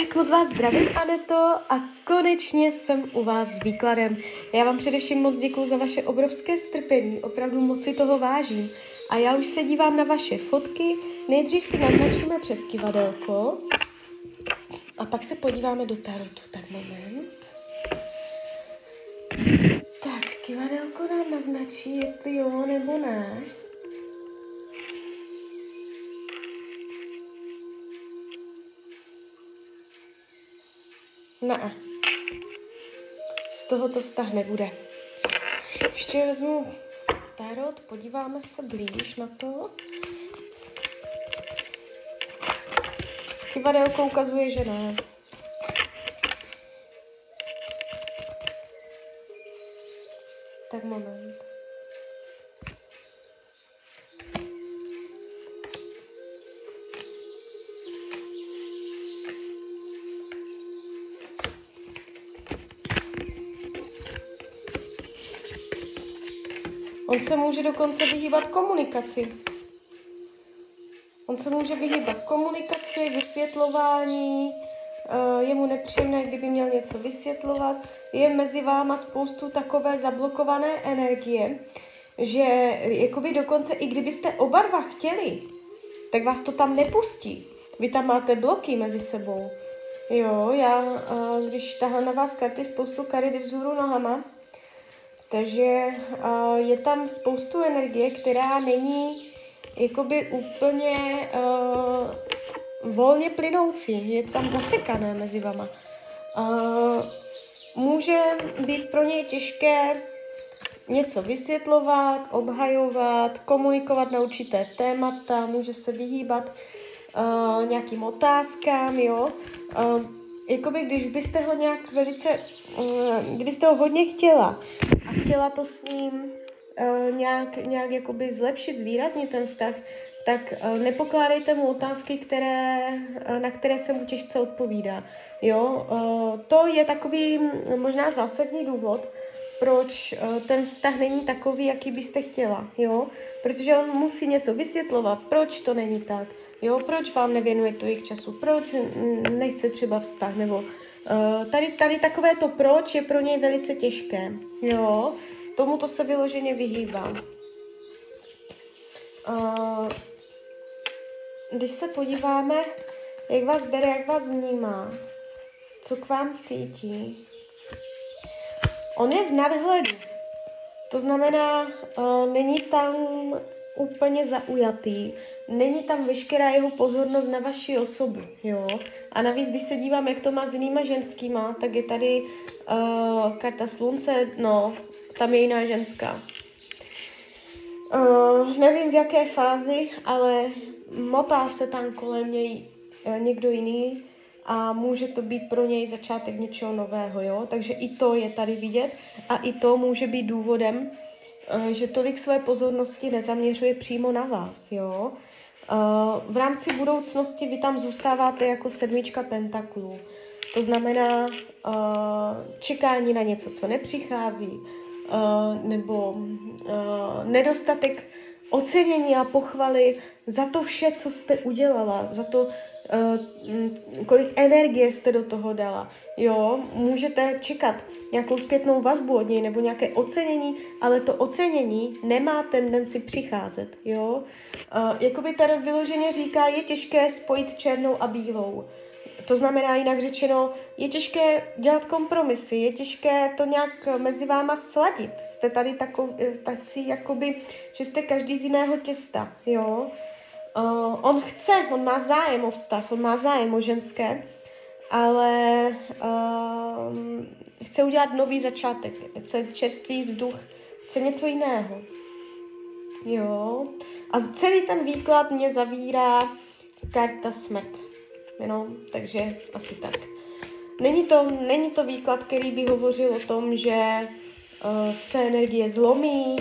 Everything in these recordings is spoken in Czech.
Tak moc vás zdravím, Aneto, a konečně jsem u vás s výkladem. Já vám především moc děkuji za vaše obrovské strpení, opravdu moc si toho vážím. A já už se dívám na vaše fotky, nejdřív si naznačíme přes kivadelko a pak se podíváme do tarotu. Tak moment. Tak, kivadelko nám naznačí, jestli jo nebo ne. Ne. Z toho to vztah nebude. Ještě vezmu tarot, podíváme se blíž na to. Kivadelko ukazuje, že ne. Tak moment. On se může dokonce vyhýbat komunikaci. On se může vyhýbat komunikaci, vysvětlování, eh, je mu nepříjemné, kdyby měl něco vysvětlovat. Je mezi váma spoustu takové zablokované energie, že jakoby dokonce i kdybyste oba dva chtěli, tak vás to tam nepustí. Vy tam máte bloky mezi sebou. Jo, já, eh, když tahám na vás karty, spoustu karet vzhůru nohama, takže uh, je tam spoustu energie, která není jakoby úplně uh, volně plynoucí. Je tam zasekané mezi vama. Uh, může být pro něj těžké něco vysvětlovat, obhajovat, komunikovat na určité témata, může se vyhýbat uh, nějakým otázkám, jo. Uh, jakoby když byste ho nějak velice, uh, kdybyste ho hodně chtěla. A chtěla to s ním uh, nějak, nějak jakoby zlepšit, zvýraznit ten vztah, tak uh, nepokládejte mu otázky, které, uh, na které se mu těžce odpovídá. Jo, to je takový možná zásadní důvod, proč ten vztah není takový, jaký byste chtěla, jo, protože on musí něco vysvětlovat, proč to není tak, jo, proč vám nevěnuje tolik času, proč nechce třeba vztah, nebo tady, tady takové to proč je pro něj velice těžké. Jo, tomuto se vyloženě vyhýbá. Uh, když se podíváme, jak vás bere, jak vás vnímá, co k vám cítí, on je v nadhledu. To znamená, uh, není tam úplně zaujatý, není tam veškerá jeho pozornost na vaši osobu, jo. A navíc, když se dívám, jak to má s jinýma ženskýma, tak je tady uh, karta slunce, no, tam je jiná ženská. Uh, nevím v jaké fázi, ale motá se tam kolem něj uh, někdo jiný a může to být pro něj začátek něčeho nového, jo? Takže i to je tady vidět a i to může být důvodem, že tolik své pozornosti nezaměřuje přímo na vás, jo? Uh, v rámci budoucnosti vy tam zůstáváte jako sedmička pentaklů. To znamená uh, čekání na něco, co nepřichází, nebo nedostatek ocenění a pochvaly za to vše, co jste udělala, za to, kolik energie jste do toho dala. Jo, můžete čekat nějakou zpětnou vazbu od něj nebo nějaké ocenění, ale to ocenění nemá tendenci přicházet. Jo, uh, jakoby tady vyloženě říká, je těžké spojit černou a bílou. To znamená jinak řečeno, je těžké dělat kompromisy, je těžké to nějak mezi váma sladit. Jste tady takový, tací, jakoby, že jste každý z jiného těsta, jo. Uh, on chce, on má zájem o vztah, on má zájem o ženské, ale uh, chce udělat nový začátek, chce čerstvý vzduch, chce něco jiného. Jo. A celý ten výklad mě zavírá karta smrt. No, takže asi tak. Není to, není to výklad, který by hovořil o tom, že uh, se energie zlomí,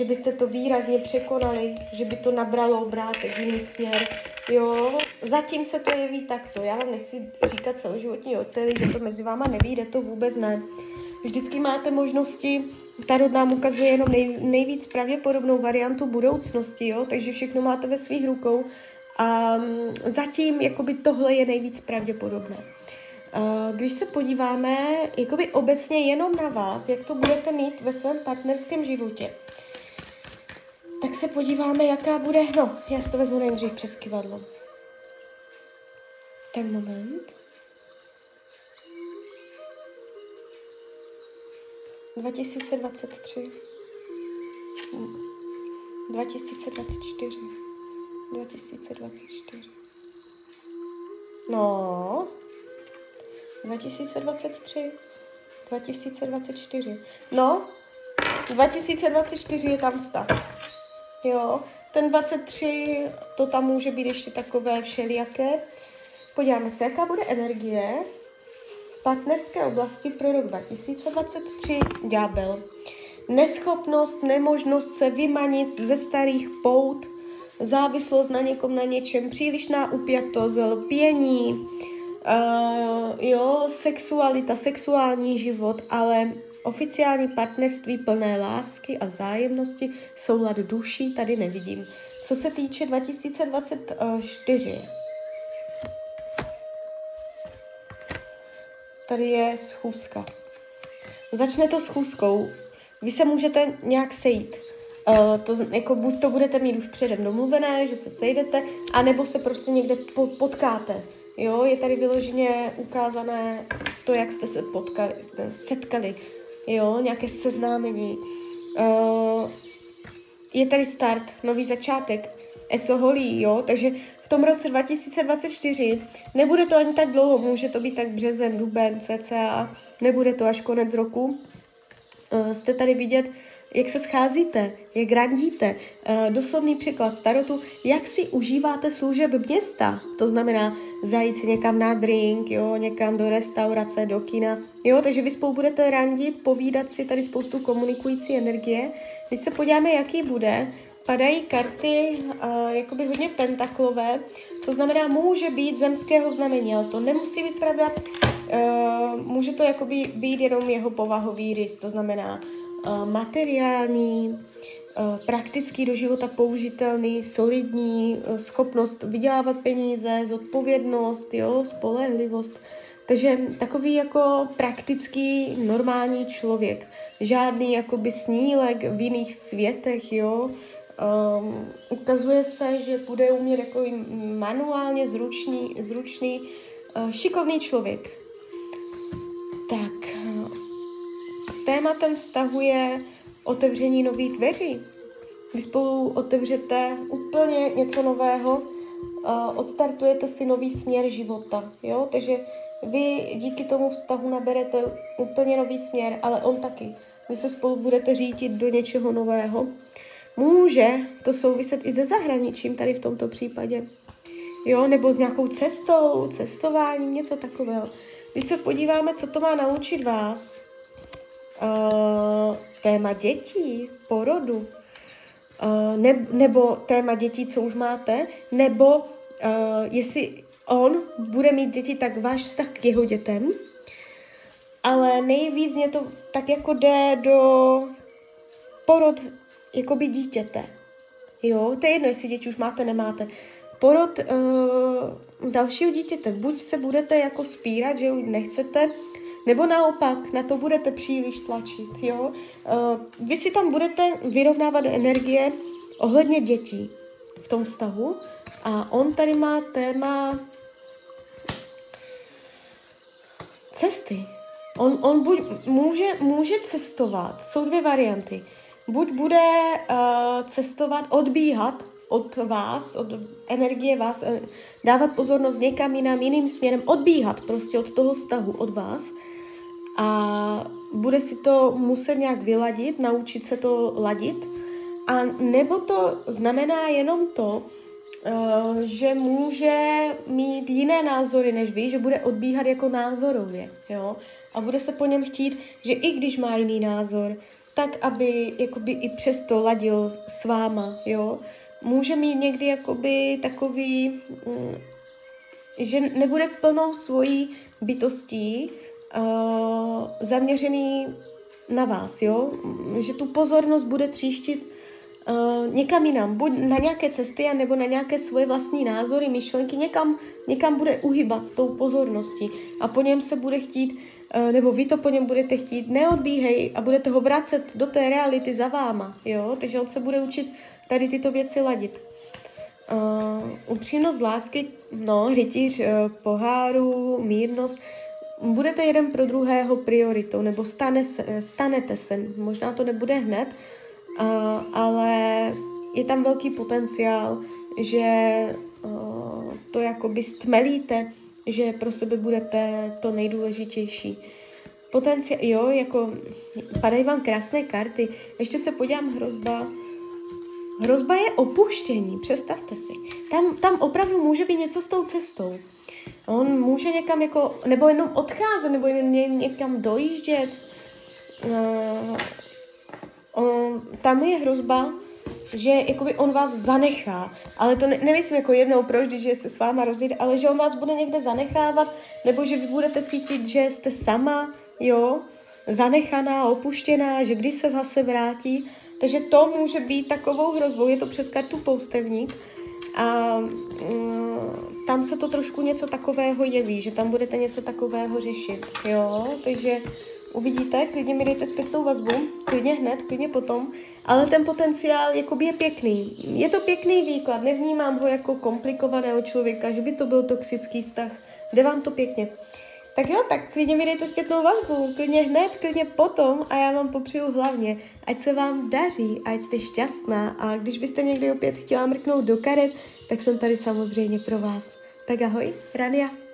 že byste to výrazně překonali, že by to nabralo obrátek jiný směr. Jo, zatím se to jeví takto. Já vám nechci říkat celoživotní hotely, že to mezi váma nevíde, to vůbec ne. Vždycky máte možnosti, Tarot nám ukazuje jenom nej, nejvíc pravděpodobnou variantu budoucnosti, jo? takže všechno máte ve svých rukou A um, zatím jakoby tohle je nejvíc pravděpodobné. Když se podíváme jakoby obecně jenom na vás, jak to budete mít ve svém partnerském životě, tak se podíváme, jaká bude, no, já si to vezmu nejdřív přes kivadlo. Ten moment. 2023. 2024. 2024. No. 2023. 2024. No. 2024 je tam vztah. Jo. Ten 23, to tam může být ještě takové všelijaké. Podíváme se, jaká bude energie v partnerské oblasti pro rok 2023. Ďábel. Neschopnost, nemožnost se vymanit ze starých pout, závislost na někom, na něčem, přílišná upjatost, lpění, uh, jo, sexualita, sexuální život, ale oficiální partnerství plné lásky a zájemnosti, soulad duší tady nevidím. Co se týče 2024, tady je schůzka. Začne to schůzkou. Vy se můžete nějak sejít. Uh, to, jako buď to budete mít už předem domluvené, že se sejdete, anebo se prostě někde po, potkáte. Jo, je tady vyloženě ukázané to, jak jste se potkali, setkali, jo, nějaké seznámení. Uh, je tady start, nový začátek, eso holí, jo, takže v tom roce 2024 nebude to ani tak dlouho, může to být tak březen, duben, cca, nebude to až konec roku. Uh, jste tady vidět jak se scházíte, jak randíte. Uh, doslovný příklad starotu, jak si užíváte služeb města. To znamená zajít si někam na drink, jo, někam do restaurace, do kina. Jo, takže vy spolu budete randit, povídat si tady spoustu komunikující energie. Když se podíváme, jaký bude, padají karty uh, jakoby hodně pentaklové, to znamená, může být zemského znamení, ale to nemusí být pravda. Uh, může to jakoby být jenom jeho povahový rys, to znamená, Eh, materiální, eh, praktický do života použitelný, solidní, eh, schopnost vydělávat peníze, zodpovědnost, jo, spolehlivost. Takže takový jako praktický, normální člověk. Žádný jakoby snílek v jiných světech, jo. Um, ukazuje se, že bude umět jako manuálně zručný, zručný, uh, šikovný člověk. Tématem vztahu je otevření nových dveří. Vy spolu otevřete úplně něco nového, odstartujete si nový směr života, jo? Takže vy díky tomu vztahu naberete úplně nový směr, ale on taky. Vy se spolu budete řídit do něčeho nového. Může to souviset i se zahraničím tady v tomto případě. Jo, nebo s nějakou cestou, cestováním, něco takového. Když se podíváme, co to má naučit vás, téma dětí, porodu, uh, ne, nebo téma dětí, co už máte, nebo uh, jestli on bude mít děti, tak váš vztah k jeho dětem, ale nejvíc mě to tak jako jde do porod jakoby dítěte. Jo, to je jedno, jestli děti už máte, nemáte. Porod uh, dalšího dítěte. Buď se budete jako spírat, že už nechcete, nebo naopak, na to budete příliš tlačit, jo? Uh, vy si tam budete vyrovnávat energie ohledně dětí v tom vztahu a on tady má téma cesty. On, on buď může, může cestovat, jsou dvě varianty. Buď bude uh, cestovat, odbíhat od vás, od energie vás, eh, dávat pozornost někam jinam, jiným směrem, odbíhat prostě od toho vztahu, od vás a bude si to muset nějak vyladit, naučit se to ladit. A nebo to znamená jenom to, uh, že může mít jiné názory než vy, že bude odbíhat jako názorově, jo. A bude se po něm chtít, že i když má jiný názor, tak aby jakoby i přesto ladil s váma, jo. Může mít někdy jakoby takový, mm, že nebude plnou svojí bytostí, uh, zaměřený na vás, jo? Že tu pozornost bude tříštit uh, někam jinam, buď na nějaké cesty, nebo na nějaké svoje vlastní názory, myšlenky, někam, někam bude uhybat tou pozorností. A po něm se bude chtít, uh, nebo vy to po něm budete chtít, neodbíhej a budete ho vracet do té reality za váma, jo, takže on se bude učit tady tyto věci ladit. Uh, upřímnost lásky, no, rytíř uh, poháru, mírnost, budete jeden pro druhého prioritou, nebo stane se, stanete se, možná to nebude hned, uh, ale je tam velký potenciál, že uh, to jakoby stmelíte, že pro sebe budete to nejdůležitější. Potenciál, jo, jako padají vám krásné karty. Ještě se podívám hrozba. Hrozba je opuštění, představte si. Tam, tam opravdu může být něco s tou cestou. On může někam jako, nebo jenom odcházet, nebo jenom ně, někam dojíždět. Uh, on, tam je hrozba, že jakoby on vás zanechá, ale to ne, nemyslím jako jednou proč, že se s váma rozjede, ale že on vás bude někde zanechávat, nebo že vy budete cítit, že jste sama, jo, zanechaná, opuštěná, že když se zase vrátí, takže to může být takovou hrozbou, je to přes kartu poustevník a mm, tam se to trošku něco takového jeví, že tam budete něco takového řešit, jo, takže uvidíte, klidně mi dejte zpětnou vazbu, klidně hned, klidně potom, ale ten potenciál jakoby je pěkný. Je to pěkný výklad, nevnímám ho jako komplikovaného člověka, že by to byl toxický vztah. Jde vám to pěkně. Tak jo, tak klidně mi dejte zpětnou vazbu, klidně hned, klidně potom a já vám popřeju hlavně, ať se vám daří, ať jste šťastná a když byste někdy opět chtěla mrknout do karet, tak jsem tady samozřejmě pro vás. Tak ahoj, Rania.